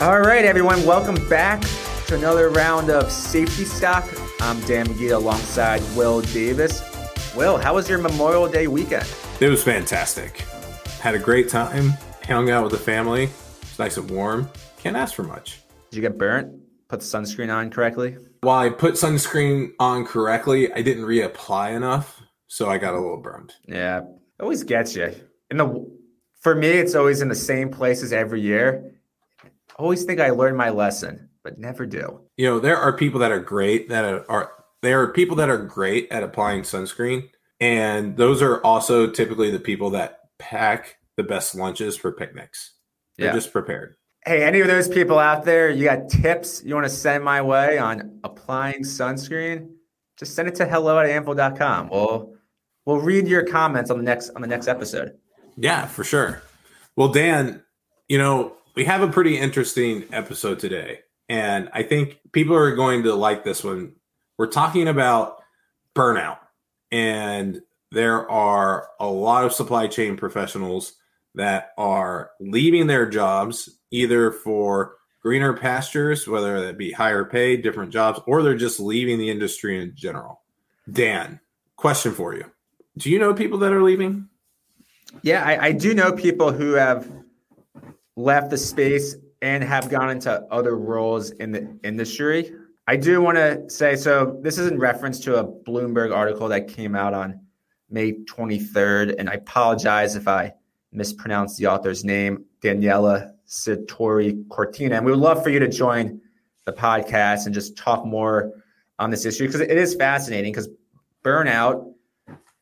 All right, everyone, welcome back to another round of Safety Stock. I'm Dan McGee alongside Will Davis. Will, how was your Memorial Day weekend? It was fantastic. Had a great time. Hung out with the family. It's nice and warm. Can't ask for much. Did you get burnt? Put sunscreen on correctly? While I put sunscreen on correctly, I didn't reapply enough, so I got a little burned. Yeah, always gets you. In the for me, it's always in the same places every year always think I learned my lesson, but never do. You know, there are people that are great that are there are people that are great at applying sunscreen, and those are also typically the people that pack the best lunches for picnics. They're yeah. just prepared. Hey, any of those people out there, you got tips you want to send my way on applying sunscreen? Just send it to hello at anvyl.com. We'll we'll read your comments on the next on the next episode. Yeah, for sure. Well, Dan, you know, we have a pretty interesting episode today, and I think people are going to like this one. We're talking about burnout, and there are a lot of supply chain professionals that are leaving their jobs either for greener pastures, whether that be higher pay, different jobs, or they're just leaving the industry in general. Dan, question for you. Do you know people that are leaving? Yeah, I, I do know people who have left the space and have gone into other roles in the industry. I do want to say so this is in reference to a Bloomberg article that came out on May 23rd. And I apologize if I mispronounced the author's name, Daniela Satori Cortina. And we would love for you to join the podcast and just talk more on this issue because it is fascinating because burnout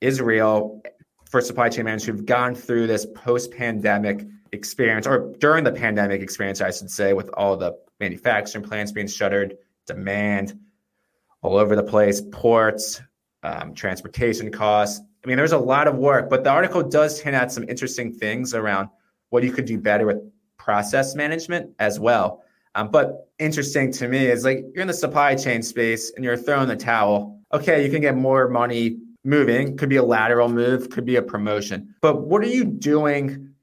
is real for supply chain managers who've gone through this post pandemic experience or during the pandemic experience, I should say, with all the manufacturing plants being shuttered, demand all over the place, ports, um, transportation costs. I mean, there's a lot of work, but the article does hint at some interesting things around what you could do better with process management as well. Um, but interesting to me is like you're in the supply chain space and you're throwing the towel. Okay, you can get more money moving, could be a lateral move, could be a promotion. But what are you doing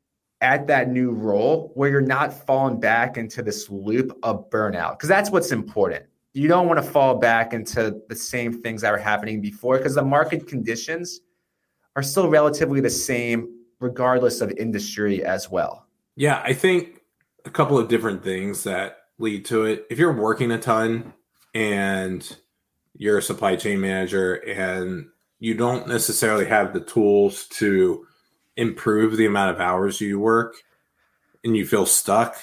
at that new role where you're not falling back into this loop of burnout because that's what's important. You don't want to fall back into the same things that were happening before because the market conditions are still relatively the same regardless of industry as well. Yeah i think a couple of different things that lead to it. If you're working a ton and you're a supply chain manager and you don't necessarily have the tools to improve the amount of hours you work and you feel stuck,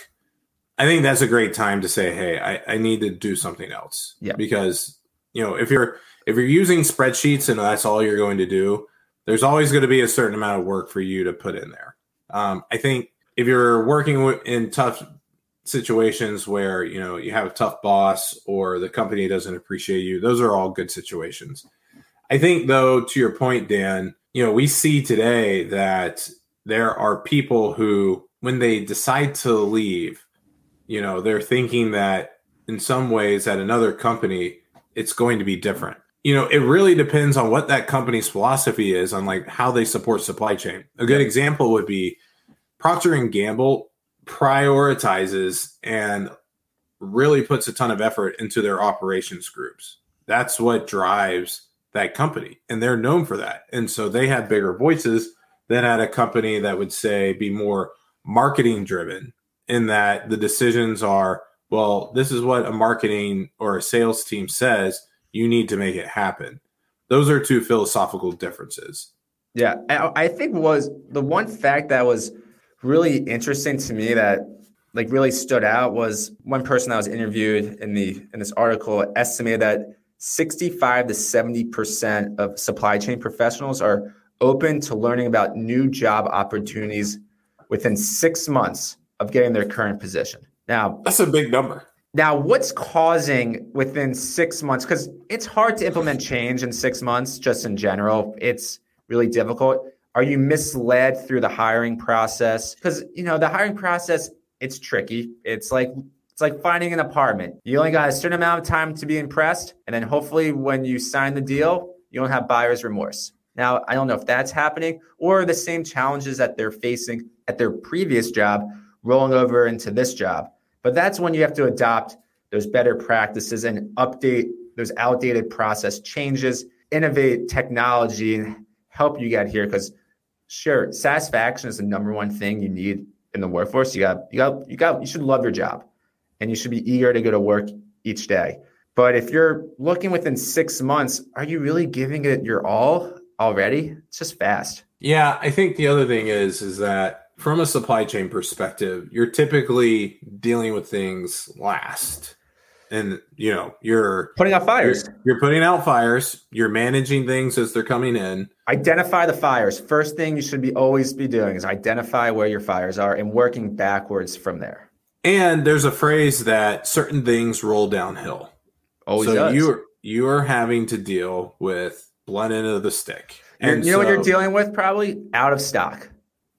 I think that's a great time to say, "Hey, I, I need to do something else." Yeah. Because you know, if you're if you're using spreadsheets and that's all you're going to do, there's always going to be a certain amount of work for you to put in there. Um, I think if you're working in tough situations where you know you have a tough boss or the company doesn't appreciate you, those are all good situations. I think, though, to your point, Dan, you know, we see today that there are people who, when they decide to leave, you know, they're thinking that in some ways at another company, it's going to be different. You know, it really depends on what that company's philosophy is on like how they support supply chain. A good example would be Procter and Gamble prioritizes and really puts a ton of effort into their operations groups. That's what drives that company and they're known for that. And so they have bigger voices than at a company that would say be more marketing driven in that the decisions are well this is what a marketing or a sales team says you need to make it happen. Those are two philosophical differences. Yeah i think was the one fact that was really interesting to me that like really stood out was one person that was interviewed in the in this article estimated that 65 to 70% of supply chain professionals are open to learning about new job opportunities within six months of getting their current position. Now, that's a big number. Now, what's causing within six months? Because it's hard to implement change in six months, just in general. It's really difficult. Are you misled through the hiring process? Because, you know, the hiring process, it's tricky. It's like like finding an apartment. You only got a certain amount of time to be impressed. And then hopefully, when you sign the deal, you don't have buyer's remorse. Now, I don't know if that's happening or the same challenges that they're facing at their previous job rolling over into this job. But that's when you have to adopt those better practices and update those outdated process changes, innovate technology, and help you get here. Because sure, satisfaction is the number one thing you need in the workforce. You got, you got, you got, you should love your job, and you should be eager to go to work each day. But if you're looking within six months, are you really giving it your all already? It's just fast. Yeah, I think the other thing is is that from a supply chain perspective, you're typically dealing with things last and you know you're putting out fires you're, you're, putting out fires you're managing things as they're coming in identify the fires first thing you should be always be doing is identify where your fires are and working backwards from there and there's a phrase that certain things roll downhill always so does. you you are having to deal with blunt end of the stick and you know so, what you're dealing with probably out of stock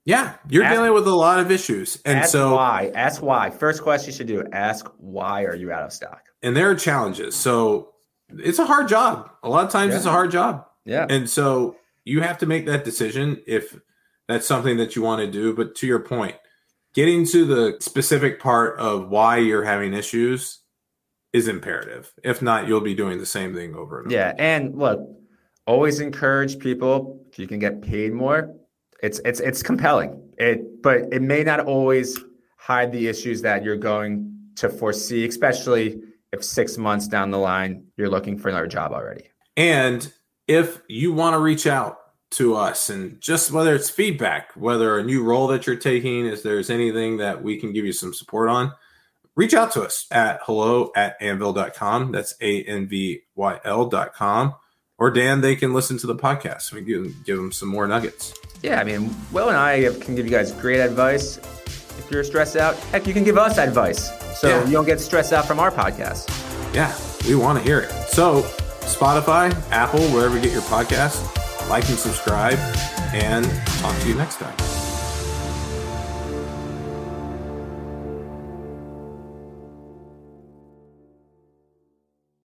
yeah, you're ask, dealing with a lot of issues. And ask so why? Ask why. First question you should do, ask why are you out of stock? And there are challenges. So it's a hard job. A lot of times yeah. it's a hard job. Yeah. And so you have to make that decision if that's something that you want to do. But to your point, getting to the specific part of why you're having issues is imperative. If not, you'll be doing the same thing over and over. Yeah. And look, always encourage people if you can get paid more, it's it's it's compelling. It but it may not always hide the issues that you're going to foresee, especially if six months down the line you're looking for another job already. And if you want to reach out to us and just whether it's feedback, whether a new role that you're taking, if there's anything that we can give you some support on, reach out to us at hello at anvyl.com. That's A N V Y L.com or Dan, they can listen to the podcast. We can give them some more nuggets. Yeah, I mean, Will and I can give you guys great advice. If you're stressed out, heck, you can give us advice so yeah. you don't get stressed out from our podcast. Yeah, we want to hear it. So, Spotify, Apple, wherever you get your podcast, like and subscribe, and talk to you next time.